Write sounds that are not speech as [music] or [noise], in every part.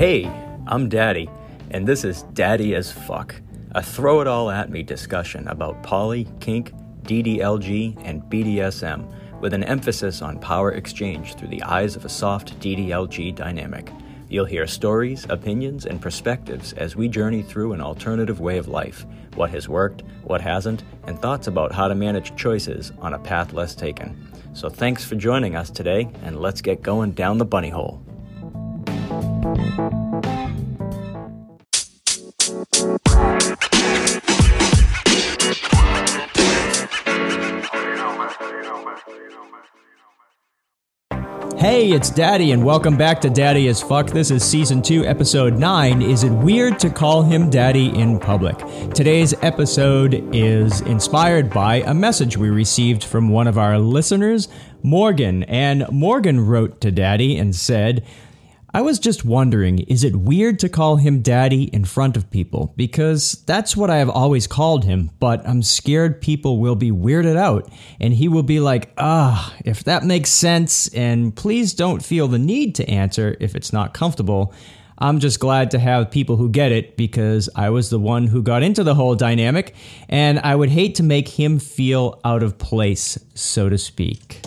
Hey, I'm Daddy, and this is Daddy as Fuck, a throw it all at me discussion about poly, kink, DDLG, and BDSM, with an emphasis on power exchange through the eyes of a soft DDLG dynamic. You'll hear stories, opinions, and perspectives as we journey through an alternative way of life, what has worked, what hasn't, and thoughts about how to manage choices on a path less taken. So thanks for joining us today, and let's get going down the bunny hole. Hey, it's Daddy, and welcome back to Daddy as Fuck. This is season 2, episode 9. Is it weird to call him Daddy in public? Today's episode is inspired by a message we received from one of our listeners, Morgan. And Morgan wrote to Daddy and said, I was just wondering, is it weird to call him daddy in front of people? Because that's what I have always called him, but I'm scared people will be weirded out and he will be like, ah, if that makes sense, and please don't feel the need to answer if it's not comfortable. I'm just glad to have people who get it because I was the one who got into the whole dynamic and I would hate to make him feel out of place, so to speak.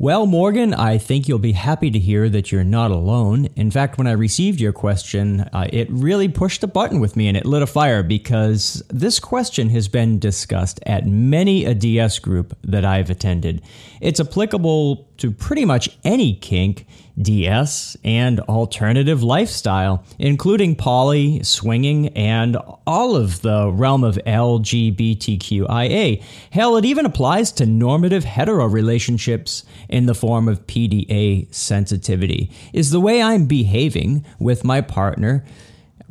Well, Morgan, I think you'll be happy to hear that you're not alone. In fact, when I received your question, uh, it really pushed a button with me and it lit a fire because this question has been discussed at many a DS group that I've attended. It's applicable to pretty much any kink DS, and alternative lifestyle, including poly, swinging, and all of the realm of LGBTQIA. Hell, it even applies to normative hetero relationships in the form of PDA sensitivity. Is the way I'm behaving with my partner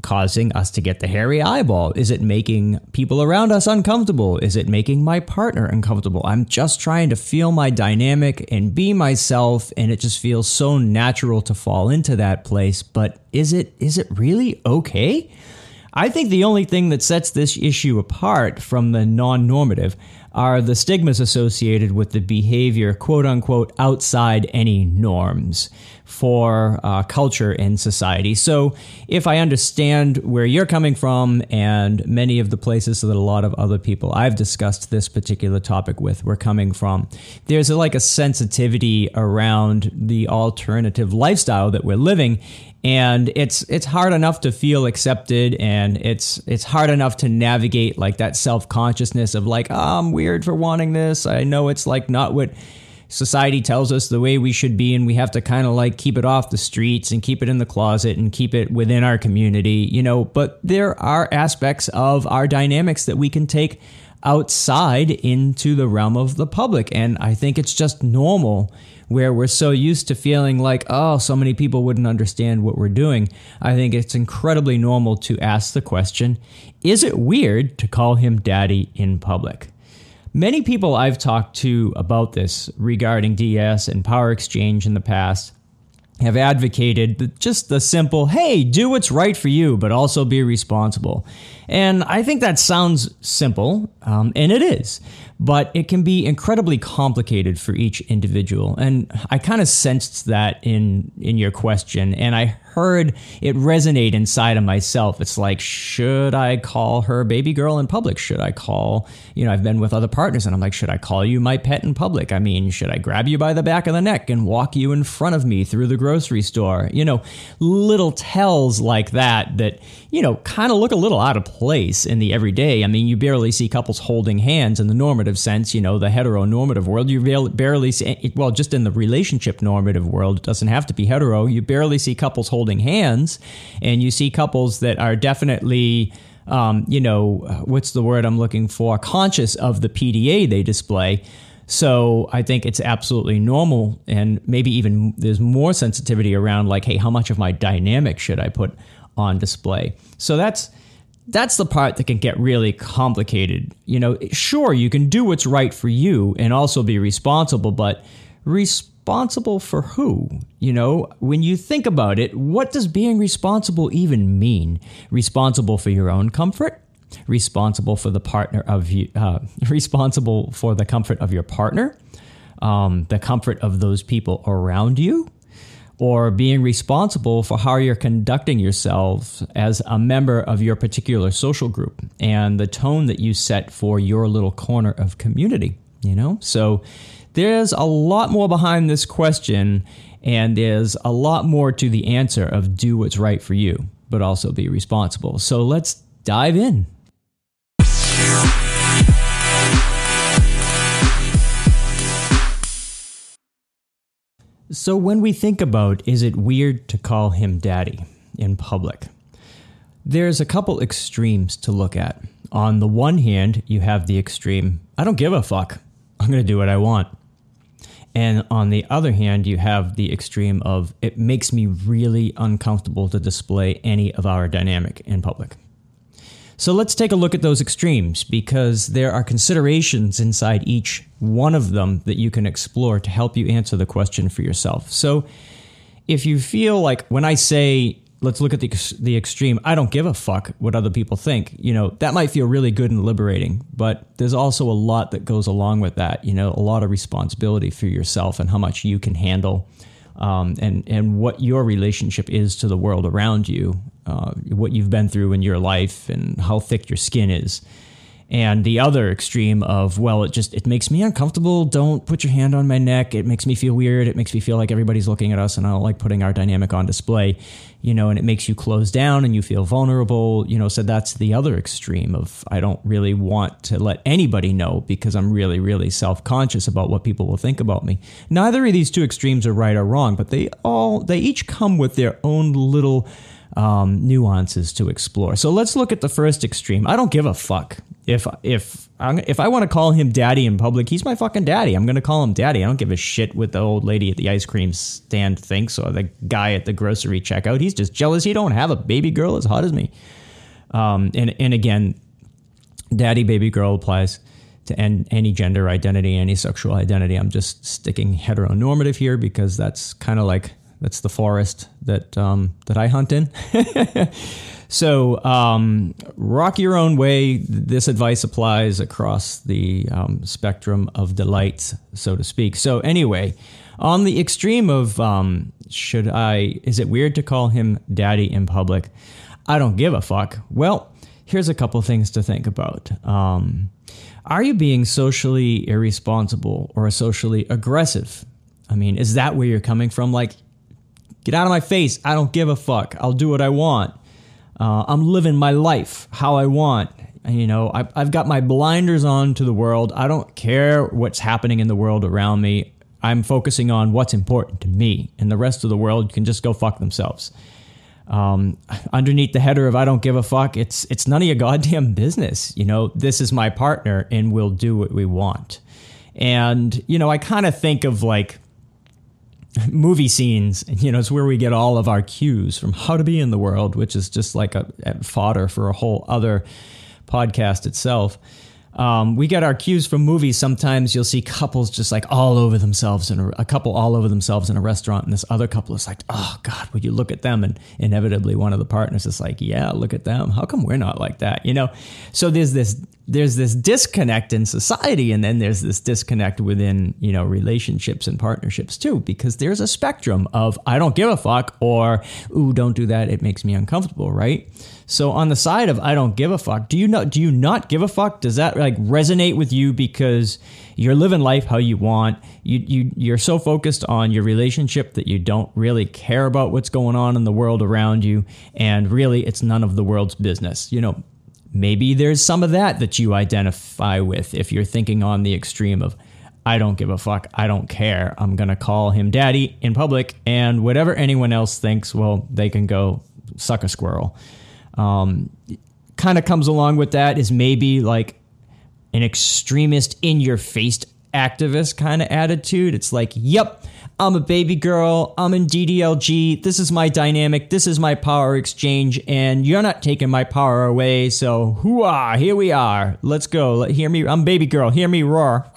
causing us to get the hairy eyeball? Is it making people around us uncomfortable? Is it making my partner uncomfortable? I'm just trying to feel my dynamic and be myself and it just feels so natural to fall into that place, but is it is it really okay? I think the only thing that sets this issue apart from the non-normative are the stigmas associated with the behavior, quote unquote, outside any norms for uh, culture in society. So, if I understand where you're coming from and many of the places that a lot of other people I've discussed this particular topic with were coming from, there's a, like a sensitivity around the alternative lifestyle that we're living and it's it's hard enough to feel accepted and it's it's hard enough to navigate like that self-consciousness of like oh, I'm weird for wanting this I know it's like not what society tells us the way we should be and we have to kind of like keep it off the streets and keep it in the closet and keep it within our community you know but there are aspects of our dynamics that we can take outside into the realm of the public and I think it's just normal where we're so used to feeling like, oh, so many people wouldn't understand what we're doing, I think it's incredibly normal to ask the question is it weird to call him daddy in public? Many people I've talked to about this regarding DS and power exchange in the past have advocated just the simple, hey, do what's right for you, but also be responsible. And I think that sounds simple, um, and it is but it can be incredibly complicated for each individual. And I kind of sensed that in in your question, and I heard it resonate inside of myself. It's like, should I call her baby girl in public? Should I call, you know, I've been with other partners and I'm like, should I call you my pet in public? I mean, should I grab you by the back of the neck and walk you in front of me through the grocery store? You know, little tells like that that, you know, kind of look a little out of place in the everyday. I mean, you barely see couples holding hands in the normative sense, you know, the heteronormative world. You barely see, well, just in the relationship normative world, it doesn't have to be hetero. You barely see couples holding holding hands, and you see couples that are definitely. Um, you know, what's the word I'm looking for? Conscious of the PDA they display. So I think it's absolutely normal, and maybe even there's more sensitivity around like, hey, how much of my dynamic should I put on display? So that's that's the part that can get really complicated. You know, sure, you can do what's right for you and also be responsible, but responsible responsible for who? You know, when you think about it, what does being responsible even mean? Responsible for your own comfort? Responsible for the partner of you, uh, [laughs] responsible for the comfort of your partner, um, the comfort of those people around you. or being responsible for how you're conducting yourself as a member of your particular social group and the tone that you set for your little corner of community, you know? So there's a lot more behind this question and there's a lot more to the answer of do what's right for you, but also be responsible. So let's dive in. So, when we think about is it weird to call him daddy in public, there's a couple extremes to look at. On the one hand, you have the extreme, I don't give a fuck. I'm going to do what I want. And on the other hand, you have the extreme of it makes me really uncomfortable to display any of our dynamic in public. So let's take a look at those extremes because there are considerations inside each one of them that you can explore to help you answer the question for yourself. So if you feel like when I say let's look at the the extreme, I don't give a fuck what other people think, you know, that might feel really good and liberating, but there's also a lot that goes along with that, you know, a lot of responsibility for yourself and how much you can handle um, and and what your relationship is to the world around you, uh, what you've been through in your life, and how thick your skin is. And the other extreme of well, it just it makes me uncomfortable. Don't put your hand on my neck. It makes me feel weird. It makes me feel like everybody's looking at us, and I don't like putting our dynamic on display you know, and it makes you close down and you feel vulnerable, you know. So that's the other extreme of I don't really want to let anybody know because I'm really, really self conscious about what people will think about me. Neither of these two extremes are right or wrong, but they all, they each come with their own little um, nuances to explore. So let's look at the first extreme. I don't give a fuck if if if I want to call him daddy in public, he's my fucking daddy. I'm going to call him daddy. I don't give a shit what the old lady at the ice cream stand thinks or the guy at the grocery checkout. He's just jealous he don't have a baby girl as hot as me. Um, and and again, daddy baby girl applies to any gender identity, any sexual identity. I'm just sticking heteronormative here because that's kind of like that's the forest that um, that I hunt in. [laughs] So, um, rock your own way. This advice applies across the um, spectrum of delights, so to speak. So, anyway, on the extreme of um, should I, is it weird to call him daddy in public? I don't give a fuck. Well, here's a couple things to think about. Um, are you being socially irresponsible or socially aggressive? I mean, is that where you're coming from? Like, get out of my face. I don't give a fuck. I'll do what I want. Uh, I'm living my life how I want. You know, I, I've got my blinders on to the world. I don't care what's happening in the world around me. I'm focusing on what's important to me, and the rest of the world can just go fuck themselves. Um, underneath the header of "I don't give a fuck," it's it's none of your goddamn business. You know, this is my partner, and we'll do what we want. And you know, I kind of think of like [laughs] movie scenes. You know, it's where we get all of our cues from how to be in the world, which is just like a, a fodder for a whole other podcast itself. Um, we get our cues from movies. Sometimes you'll see couples just like all over themselves in a, a, couple all over themselves in a restaurant, and this other couple is like, "Oh God, would you look at them?" And inevitably, one of the partners is like, "Yeah, look at them. How come we're not like that?" You know. So there's this there's this disconnect in society, and then there's this disconnect within you know relationships and partnerships too, because there's a spectrum of "I don't give a fuck" or "Ooh, don't do that. It makes me uncomfortable." Right. So on the side of I don't give a fuck, do you not do you not give a fuck? Does that like resonate with you because you're living life how you want? You you you're so focused on your relationship that you don't really care about what's going on in the world around you and really it's none of the world's business. You know, maybe there's some of that that you identify with if you're thinking on the extreme of I don't give a fuck. I don't care. I'm going to call him daddy in public and whatever anyone else thinks, well, they can go suck a squirrel. Um, kind of comes along with that is maybe like an extremist in your face activist kind of attitude. It's like, yep, I'm a baby girl. I'm in DDLG. This is my dynamic. This is my power exchange, and you're not taking my power away. So, hooah, here we are. Let's go. Let, hear me. I'm baby girl. Hear me roar.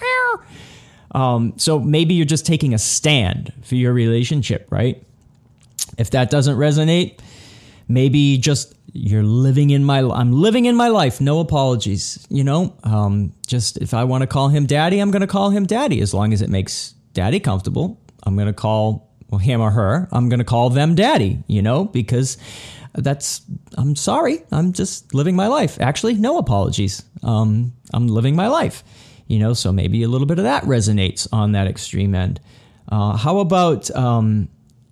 Um, so maybe you're just taking a stand for your relationship, right? If that doesn't resonate, maybe just you're living in my i'm living in my life no apologies you know um, just if i want to call him daddy i'm going to call him daddy as long as it makes daddy comfortable i'm going to call him or her, I'm going to call them daddy, you know, because that's, I'm sorry. I'm just living my life. Actually, no apologies. Um, I'm living my life, you know, so maybe a little bit of that resonates on that extreme end. Uh, how about, um,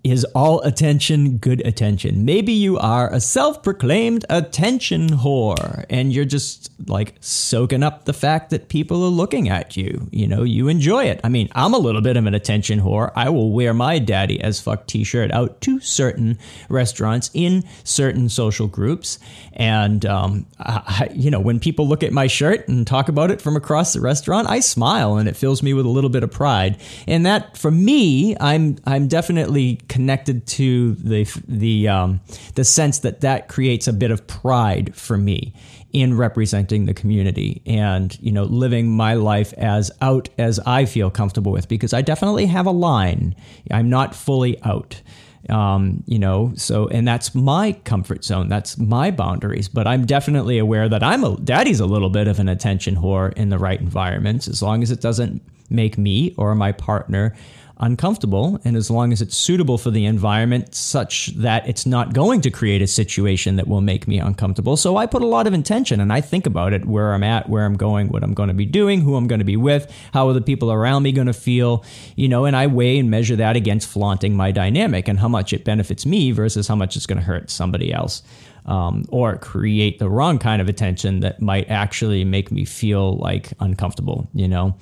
is all attention good attention? Maybe you are a self proclaimed attention whore and you're just like soaking up the fact that people are looking at you. You know, you enjoy it. I mean, I'm a little bit of an attention whore. I will wear my daddy as fuck t shirt out to certain restaurants in certain social groups. And, um, I, you know, when people look at my shirt and talk about it from across the restaurant, I smile and it fills me with a little bit of pride. And that, for me, I'm, I'm definitely connected to the the um, the sense that that creates a bit of pride for me in representing the community and you know living my life as out as I feel comfortable with because I definitely have a line. I'm not fully out. Um, you know, so and that's my comfort zone. That's my boundaries. But I'm definitely aware that I'm a daddy's a little bit of an attention whore in the right environments, as long as it doesn't make me or my partner uncomfortable and as long as it's suitable for the environment such that it's not going to create a situation that will make me uncomfortable. So I put a lot of intention and I think about it where I'm at, where I'm going, what I'm going to be doing, who I'm going to be with, how are the people around me going to feel, you know, and I weigh and measure that against flaunting my dynamic and how much it benefits me versus how much it's going to hurt somebody else. Um, or create the wrong kind of attention that might actually make me feel like uncomfortable, you know?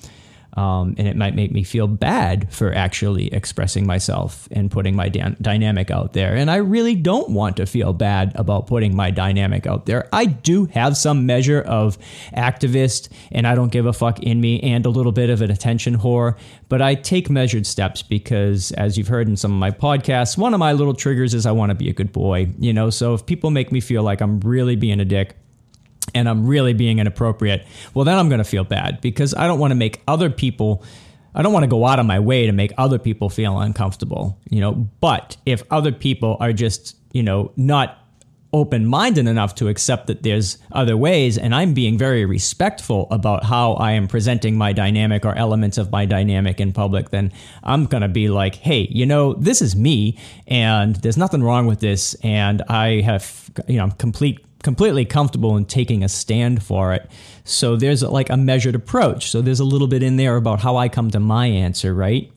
Um, and it might make me feel bad for actually expressing myself and putting my dynamic out there. And I really don't want to feel bad about putting my dynamic out there. I do have some measure of activist and I don't give a fuck in me and a little bit of an attention whore, but I take measured steps because, as you've heard in some of my podcasts, one of my little triggers is I want to be a good boy, you know? So if people make me feel like I'm really being a dick, and I'm really being inappropriate, well, then I'm going to feel bad because I don't want to make other people. I don't want to go out of my way to make other people feel uncomfortable, you know. But if other people are just, you know, not open minded enough to accept that there's other ways, and I'm being very respectful about how I am presenting my dynamic or elements of my dynamic in public, then I'm going to be like, hey, you know, this is me, and there's nothing wrong with this, and I have, you know, complete completely comfortable in taking a stand for it. So there's like a measured approach. So there's a little bit in there about how I come to my answer, right?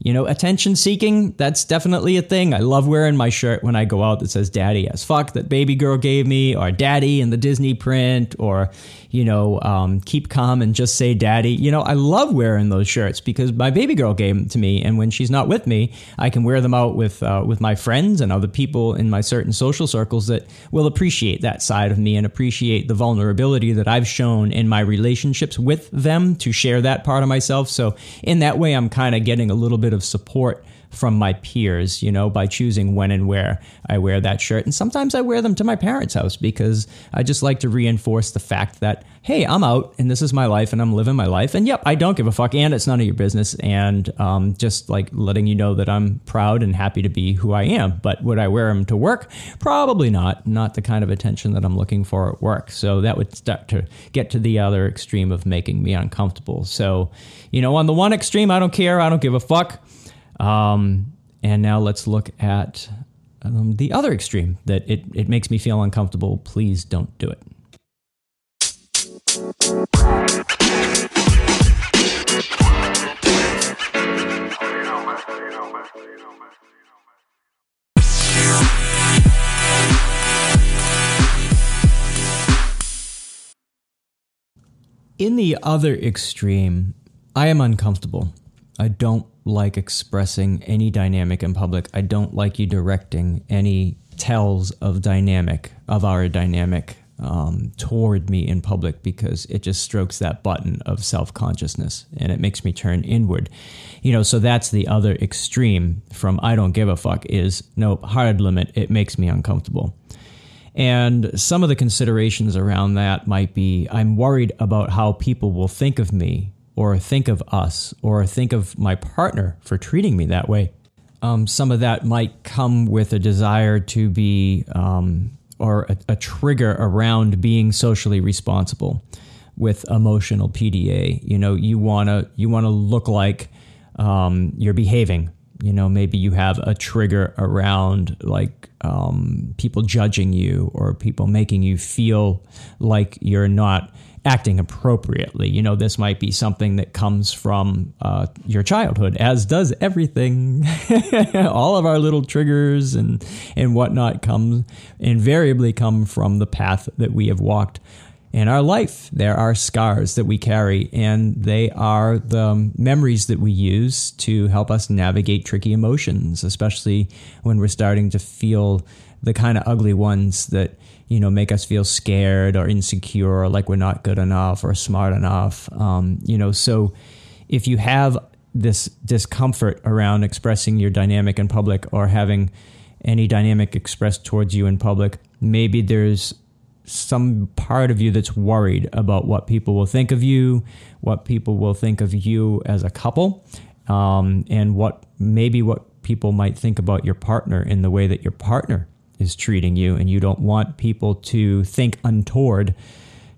You know, attention seeking, that's definitely a thing. I love wearing my shirt when I go out that says daddy as fuck that baby girl gave me, or daddy in the Disney print, or, you know, um, keep calm and just say daddy. You know, I love wearing those shirts because my baby girl gave them to me. And when she's not with me, I can wear them out with, uh, with my friends and other people in my certain social circles that will appreciate that side of me and appreciate the vulnerability that I've shown in my relationships with them to share that part of myself. So in that way, I'm kind of getting a little bit bit of support from my peers, you know, by choosing when and where I wear that shirt. And sometimes I wear them to my parents' house because I just like to reinforce the fact that, hey, I'm out and this is my life and I'm living my life. And yep, I don't give a fuck and it's none of your business. And um, just like letting you know that I'm proud and happy to be who I am. But would I wear them to work? Probably not. Not the kind of attention that I'm looking for at work. So that would start to get to the other extreme of making me uncomfortable. So, you know, on the one extreme, I don't care. I don't give a fuck. Um, and now let's look at um, the other extreme that it, it makes me feel uncomfortable. Please don't do it. In the other extreme, I am uncomfortable. I don't like expressing any dynamic in public. I don't like you directing any tells of dynamic, of our dynamic um, toward me in public because it just strokes that button of self consciousness and it makes me turn inward. You know, so that's the other extreme from I don't give a fuck is nope, hard limit, it makes me uncomfortable. And some of the considerations around that might be I'm worried about how people will think of me or think of us or think of my partner for treating me that way. Um, some of that might come with a desire to be um, or a, a, trigger around being socially responsible with emotional PDA. You know, you wanna you wanna look like um, you're behaving You know, maybe you have a trigger around like um, people judging you or people making you feel like you're not acting appropriately. You know, this might be something that comes from uh, your childhood, as does everything. [laughs] All of our little triggers and and whatnot come invariably come from the path that we have walked in our life. There are scars that we carry, and they are the memories that we use to help us navigate tricky emotions, especially when we're starting to feel the kind of ugly ones that you know make us feel scared or insecure or like we're not good enough or smart enough um, you know so if you have this discomfort around expressing your dynamic in public or having any dynamic expressed towards you in public maybe there's some part of you that's worried about what people will think of you what people will think of you as a couple um, and what maybe what people might think about your partner in the way that your partner is treating you, and you don't want people to think untoward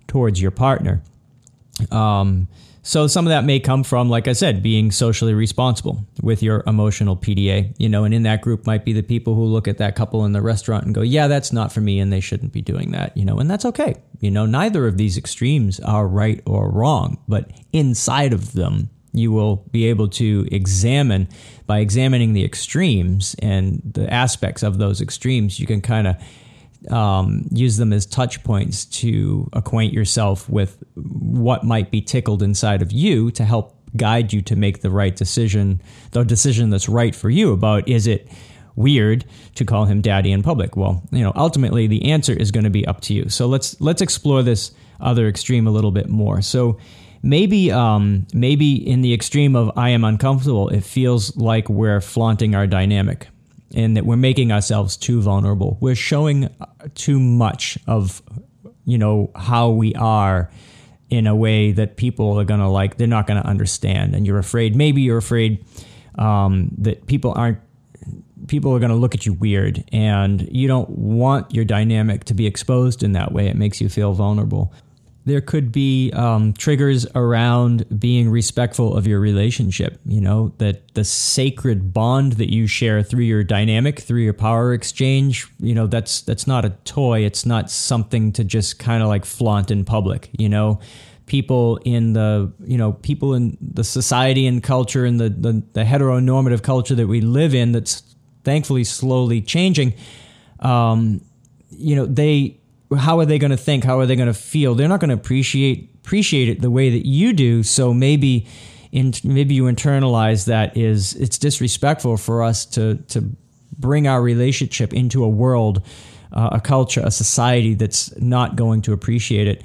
towards your partner. Um, so some of that may come from, like I said, being socially responsible with your emotional PDA. You know, and in that group might be the people who look at that couple in the restaurant and go, "Yeah, that's not for me, and they shouldn't be doing that." You know, and that's okay. You know, neither of these extremes are right or wrong, but inside of them, you will be able to examine by examining the extremes and the aspects of those extremes you can kind of um, use them as touch points to acquaint yourself with what might be tickled inside of you to help guide you to make the right decision the decision that's right for you about is it weird to call him daddy in public? Well you know ultimately the answer is going to be up to you. So let's let's explore this other extreme a little bit more. So maybe um, maybe in the extreme of I am uncomfortable, it feels like we're flaunting our dynamic and that we're making ourselves too vulnerable. We're showing too much of you know how we are in a way that people are gonna like. They're not gonna understand, and you're afraid. Maybe you're afraid um, that people aren't. People are going to look at you weird, and you don't want your dynamic to be exposed in that way. It makes you feel vulnerable there could be um, triggers around being respectful of your relationship. You know, that the sacred bond that you share through your dynamic, through your power exchange, you know, that's that's not a toy. It's not something to just kind of like flaunt in public. You know, people in the you know people in the society and culture and the the, the heteronormative culture that we live in that's thankfully slowly changing. Um, you know, they how are they going to think? How are they going to feel? They're not going to appreciate appreciate it the way that you do. So maybe in, maybe you internalize that is it's disrespectful for us to to bring our relationship into a world, uh, a culture, a society that's not going to appreciate it.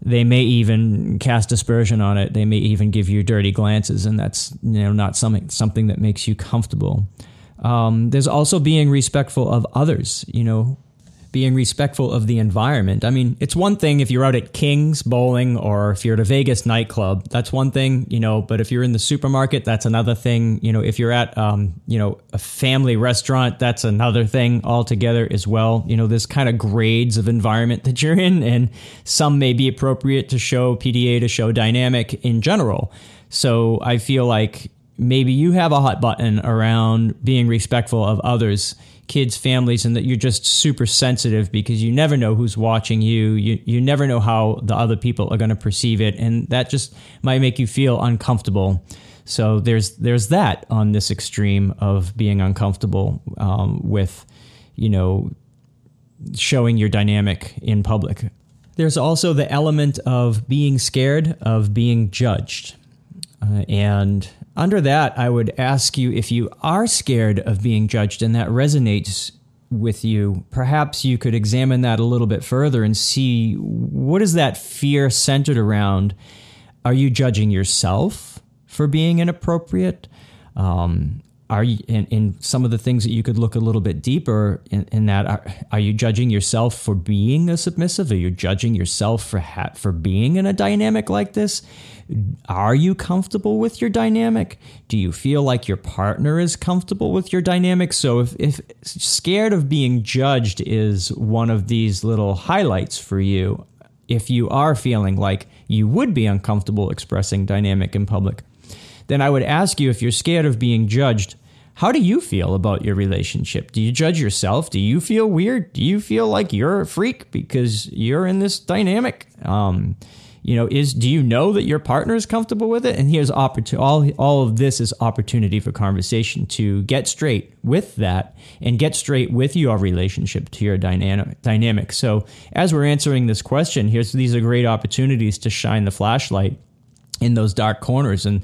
They may even cast aspersion on it. They may even give you dirty glances, and that's you know not something something that makes you comfortable. Um, there's also being respectful of others. You know, being respectful of the environment. I mean, it's one thing if you're out at King's bowling or if you're at a Vegas nightclub, that's one thing, you know, but if you're in the supermarket, that's another thing. You know, if you're at, um, you know, a family restaurant, that's another thing altogether as well. You know, there's kind of grades of environment that you're in, and some may be appropriate to show PDA, to show dynamic in general. So I feel like maybe you have a hot button around being respectful of others kids' families and that you're just super sensitive because you never know who's watching you. You you never know how the other people are going to perceive it, and that just might make you feel uncomfortable. So there's there's that on this extreme of being uncomfortable um, with, you know, showing your dynamic in public. There's also the element of being scared of being judged, uh, and under that, I would ask you if you are scared of being judged and that resonates with you, perhaps you could examine that a little bit further and see what is that fear centered around? Are you judging yourself for being inappropriate? Um, are you in, in, some of the things that you could look a little bit deeper in, in that are, are, you judging yourself for being a submissive? Are you judging yourself for ha- for being in a dynamic like this? Are you comfortable with your dynamic? Do you feel like your partner is comfortable with your dynamic? So if, if scared of being judged is one of these little highlights for you if you are feeling like you would be uncomfortable expressing dynamic in public then I would ask you if you're scared of being judged, How do you feel about your relationship? Do you judge yourself? Do you feel weird? Do you feel like you're a freak because you're in this dynamic? Um, you know, is do you know that your partner is comfortable with it? And here's opportunity. All all of this is opportunity for conversation to get straight with that and get straight with your relationship to your dynamic dynamic. So as we're answering this question, here's these are great opportunities to shine the flashlight in those dark corners and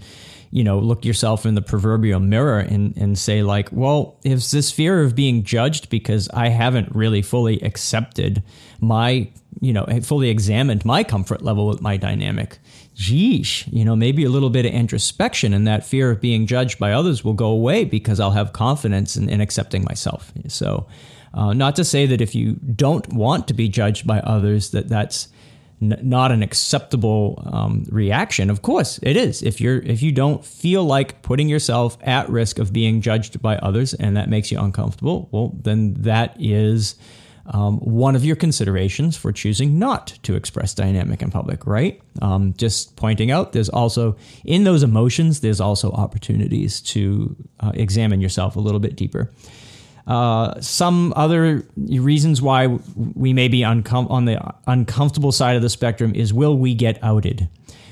you know, look yourself in the proverbial mirror and, and say, like, well, is this fear of being judged because I haven't really fully accepted my, you know, fully examined my comfort level with my dynamic? Geesh, you know, maybe a little bit of introspection and that fear of being judged by others will go away because I'll have confidence in, in accepting myself. So, uh, not to say that if you don't want to be judged by others, that that's n- not an acceptable um, reaction. Of course, it is. If you're if you don't feel like putting yourself at risk of being judged by others, and that makes you uncomfortable, well, then that is. Um, one of your considerations for choosing not to express dynamic in public, right? Um, just pointing out, there's also in those emotions, there's also opportunities to uh, examine yourself a little bit deeper. Uh, some other reasons why we may be uncom- on the uncomfortable side of the spectrum is will we get outed?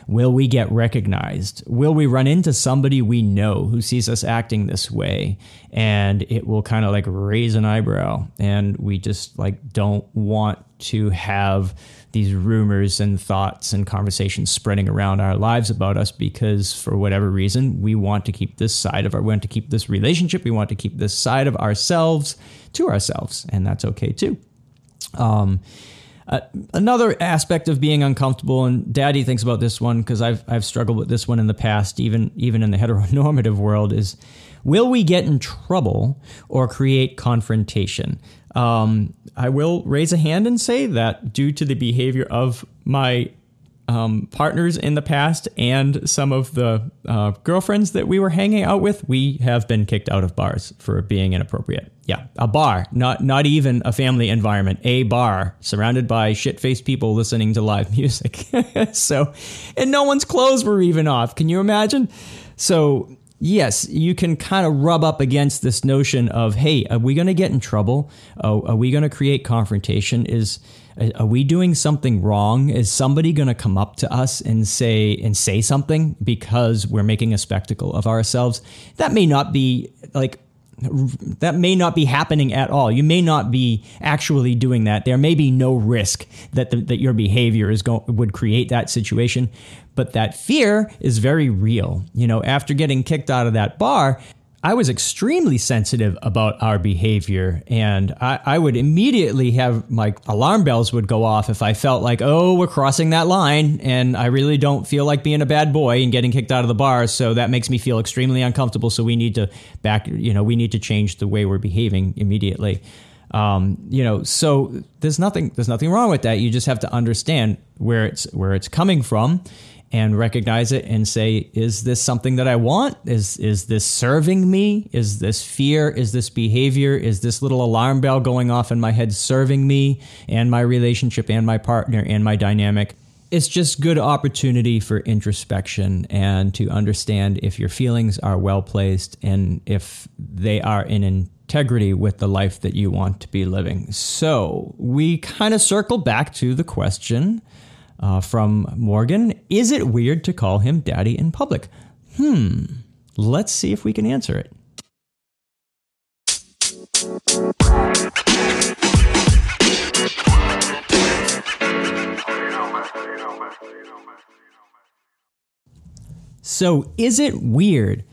Will we get recognized? Will we run into somebody we know who sees us acting this way and it will kind of like raise an eyebrow and we just like don't want to have these rumors and thoughts and conversations spreading around our lives about us because for whatever reason we want to keep this side of our we want to keep this relationship we want to keep this side of ourselves to ourselves and that's okay too um, uh, another aspect of being uncomfortable, and Daddy thinks about this one because I've I've struggled with this one in the past, even even in the [laughs] heteronormative world, is will we get in trouble or create confrontation? Um, I will raise a hand and say that due to the behavior of my um, partners in the past and some of the uh, girlfriends that we were hanging out with, we have been kicked out of bars for being inappropriate. Yeah, a bar, not not even a family environment, a bar surrounded by shit-faced people listening to live [laughs] music. so, and no one's clothes were even off. Can you imagine? So, yes, you can kind of rub up against this notion of, hey, are we going to get in trouble? Oh, are we going to create confrontation? Is uh, are we doing something wrong? Is somebody going to come up to us and say and say something because we're making a spectacle of ourselves? That may not be like that may not be happening at all. You may not be actually doing that. There may be no risk that the, that your behavior is going would create that situation, but that fear is very real. You know, after getting kicked out of that bar, I was extremely sensitive about our behavior, and I, I, would immediately have my alarm bells would go off if I felt like, oh, we're crossing that line, and I really don't feel like being a bad boy and getting kicked out of the bar. So that makes me feel extremely uncomfortable. So we need to back, you know, we need to change the way we're behaving immediately. Um, you know, so there's nothing there's nothing wrong with that. You just have to understand where it's where it's coming from and recognize it and say, is this something that I want? Is is this serving me? Is this fear? Is this behavior? Is this little alarm bell going off in my head serving me and my relationship and my partner and my dynamic? It's just good opportunity for introspection and to understand if your feelings are well placed and if they are in integrity with the life that you want to be living. So we kind of circle back to the question uh, from Morgan Is it weird to call him daddy in public? Hmm, let's see if we can answer it. So, is it weird?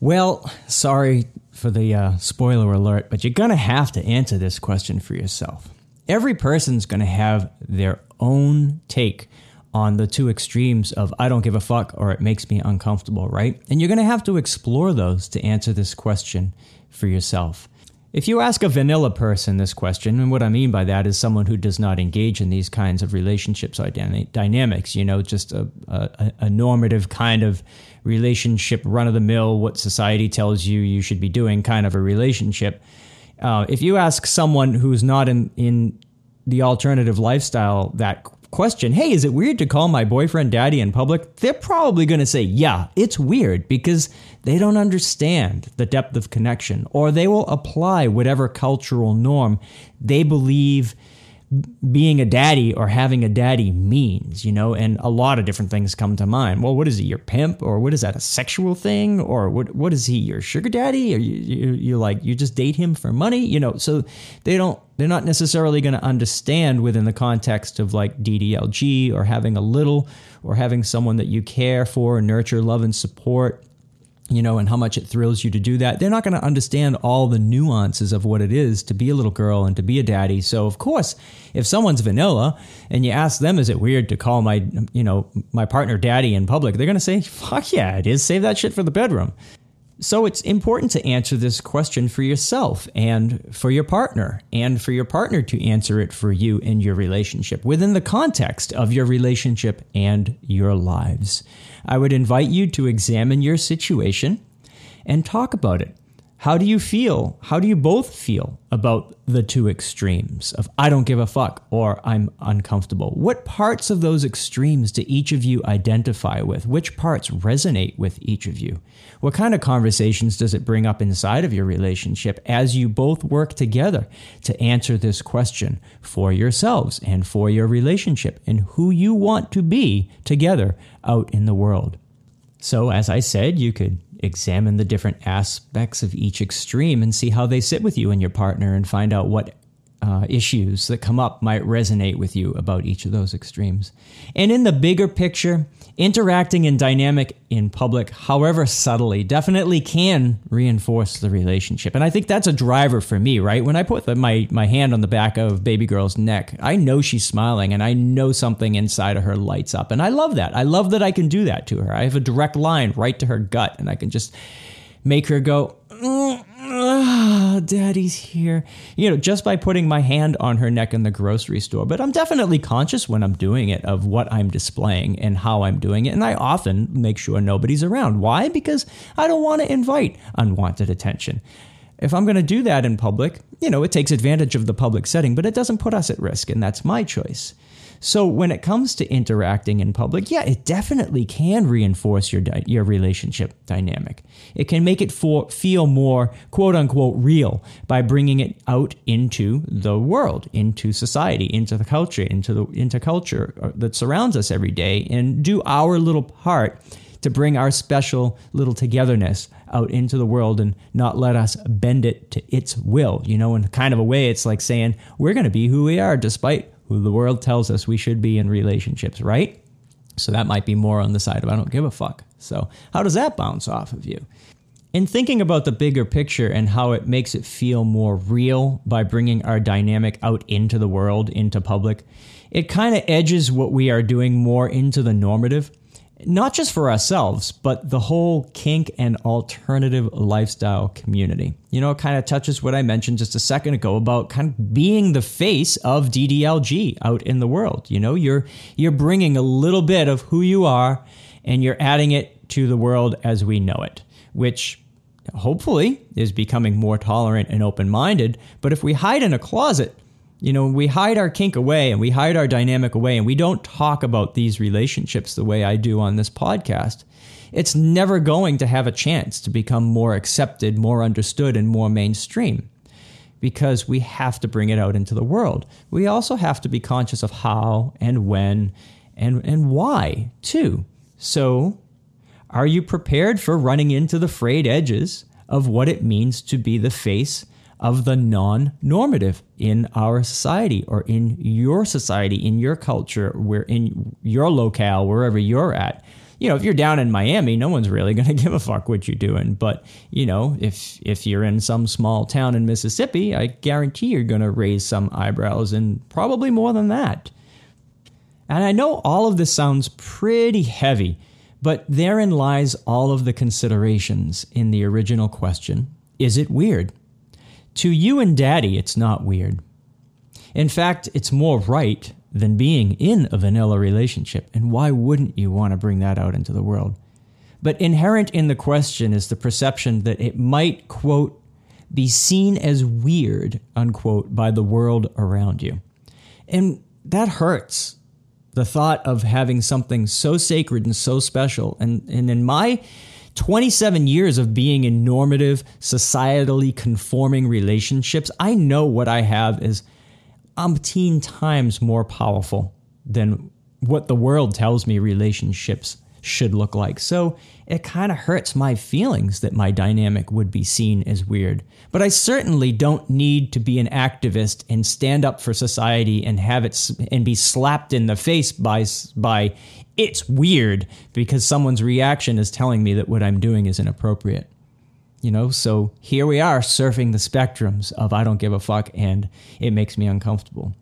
Well, sorry for the uh, spoiler alert, but you're going to have to answer this question for yourself. Every person's going to have their own take on the two extremes of I don't give a fuck or it makes me uncomfortable, right? And you're going to have to explore those to answer this question for yourself. If you ask a vanilla person this question, and what I mean by that is someone who does not engage in these kinds of relationships or dynamics, you know, just a, a, a normative kind of relationship, run of the mill, what society tells you you should be doing kind of a relationship. Uh, if you ask someone who's not in, in the alternative lifestyle that question, hey, is it weird to call my boyfriend daddy in public? They're probably going to say, yeah, it's weird because they don't understand the depth of connection, or they will apply whatever cultural norm they believe being a daddy or having a daddy means, you know, and a lot of different things come to mind. Well, what is he, your pimp, or what is that, a sexual thing, or what? What is he, your sugar daddy, or you, you, you like you just date him for money, you know? So they don't, they're not necessarily going to understand within the context of like DDLG or having a little, or having someone that you care for, nurture, love, and support you know, and how much it thrills you to do that. They're not going to understand all the nuances of what it is to be a little girl and to be a daddy. So, of course, if someone's vanilla and you ask them, is it weird to call my, you know, my partner daddy in public? They're going to say, fuck yeah, it is. Save that shit for the bedroom. So it's important to answer this question for yourself and for your partner, and for your partner to answer it for you in your relationship within the context of your relationship and your lives. I would invite you to examine your situation and talk about it. How do you feel? How do you both feel about the two extremes of I don't give a fuck or I'm uncomfortable? What parts of those extremes do each of you identify with? Which parts resonate with each of you? What kind of conversations does it bring up inside of your relationship as you both work together to answer this question for yourselves and for your relationship and who you want to be together out in the world? So, as I said, you could examine the different aspects of each extreme and see how they sit with you and your partner and find out what uh, issues that come up might resonate with you about each of those extremes. And in the bigger picture, interacting and dynamic in public, however subtly, definitely can reinforce the relationship. And I think that's a driver for me, right? When I put the, my, my hand on the back of baby girl's neck, I know she's smiling and I know something inside of her lights up. And I love that. I love that I can do that to her. I have a direct line right to her gut and I can just make her go, mm, daddy's here. You know, just by putting my hand on her neck in the grocery store. But I'm definitely conscious when I'm doing it of what I'm displaying and how I'm doing it. And I often make sure nobody's around. Why? Because I don't want to invite unwanted attention. If I'm going to do that in public, you know, it takes advantage of the public setting, but it doesn't put us at risk, and that's my choice. So when it comes to interacting in public, yeah, it definitely can reinforce your di- your relationship dynamic. It can make it for, feel more quote unquote real by bringing it out into the world, into society, into the culture, into the into culture uh, that surrounds us every day, and do our little part to bring our special little togetherness out into the world and not let us bend it to its will. You know, in kind of a way, it's like saying we're going to be who we are despite who the world tells us we should be in relationships, right? So that might be more on the side of I don't give a fuck. So, how does that bounce off of you? In thinking about the bigger picture and how it makes it feel more real by bringing our dynamic out into the world, into public, it kind of edges what we are doing more into the normative not just for ourselves, but the whole kink and alternative lifestyle community. You know, it kind of touches what I mentioned just a second ago about kind of being the face of DDLG out in the world. You know, you're you're bringing a little bit of who you are and you're adding it to the world as we know it, which hopefully is becoming more tolerant and open-minded, but if we hide in a closet, you know, we hide our kink away and we hide our dynamic away and we don't talk about these relationships the way I do on this podcast. It's never going to have a chance to become more accepted, more understood, and more mainstream because we have to bring it out into the world. We also have to be conscious of how and when and, and why, too. So, are you prepared for running into the frayed edges of what it means to be the face of the non normative in our society or in your society, in your culture, where in your locale, wherever you're at. You know, if you're down in Miami, no one's really [laughs] going to give a fuck what you're doing. But, you know, if if you're in some small town in Mississippi, I guarantee you're going to raise some eyebrows and probably more than that. And I know all of this sounds pretty heavy, but therein lies all of the considerations in the original question Is it weird? To you and daddy, it's not weird. In fact, it's more right than being in a vanilla relationship. And why wouldn't you want to bring that out into the world? But inherent in the question is the perception that it might, quote, be seen as weird, unquote, by the world around you. And that hurts. The thought of having something so sacred and so special. And, and in my 27 years of being in normative, societally conforming relationships, I know what I have is umpteen times more powerful than what the world tells me relationships should look like. So it kind of hurts my feelings that my dynamic would be seen as weird. But I certainly don't need to be an activist and stand up for society and have it and be slapped in the face by by it's weird because someone's reaction is telling me that what I'm doing is inappropriate. You know, so here we are surfing the spectrums of I don't give a fuck and it makes me uncomfortable.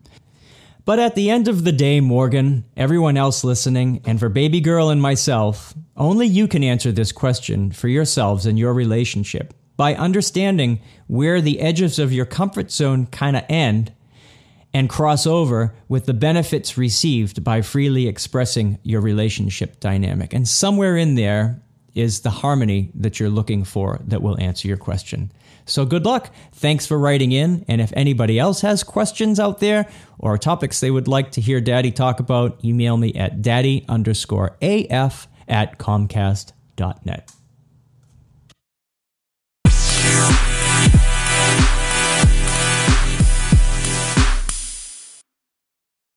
But at the end of the day, Morgan, everyone else listening, and for Baby Girl and myself, only you can answer this question for yourselves and your relationship by understanding where the edges of your comfort zone kind of end and cross over with the benefits received by freely expressing your relationship dynamic. And somewhere in there is the harmony that you're looking for that will answer your question. So good luck. Thanks for writing in. And if anybody else has questions out there or topics they would like to hear Daddy talk about, email me at daddy underscore AF at comcast.net.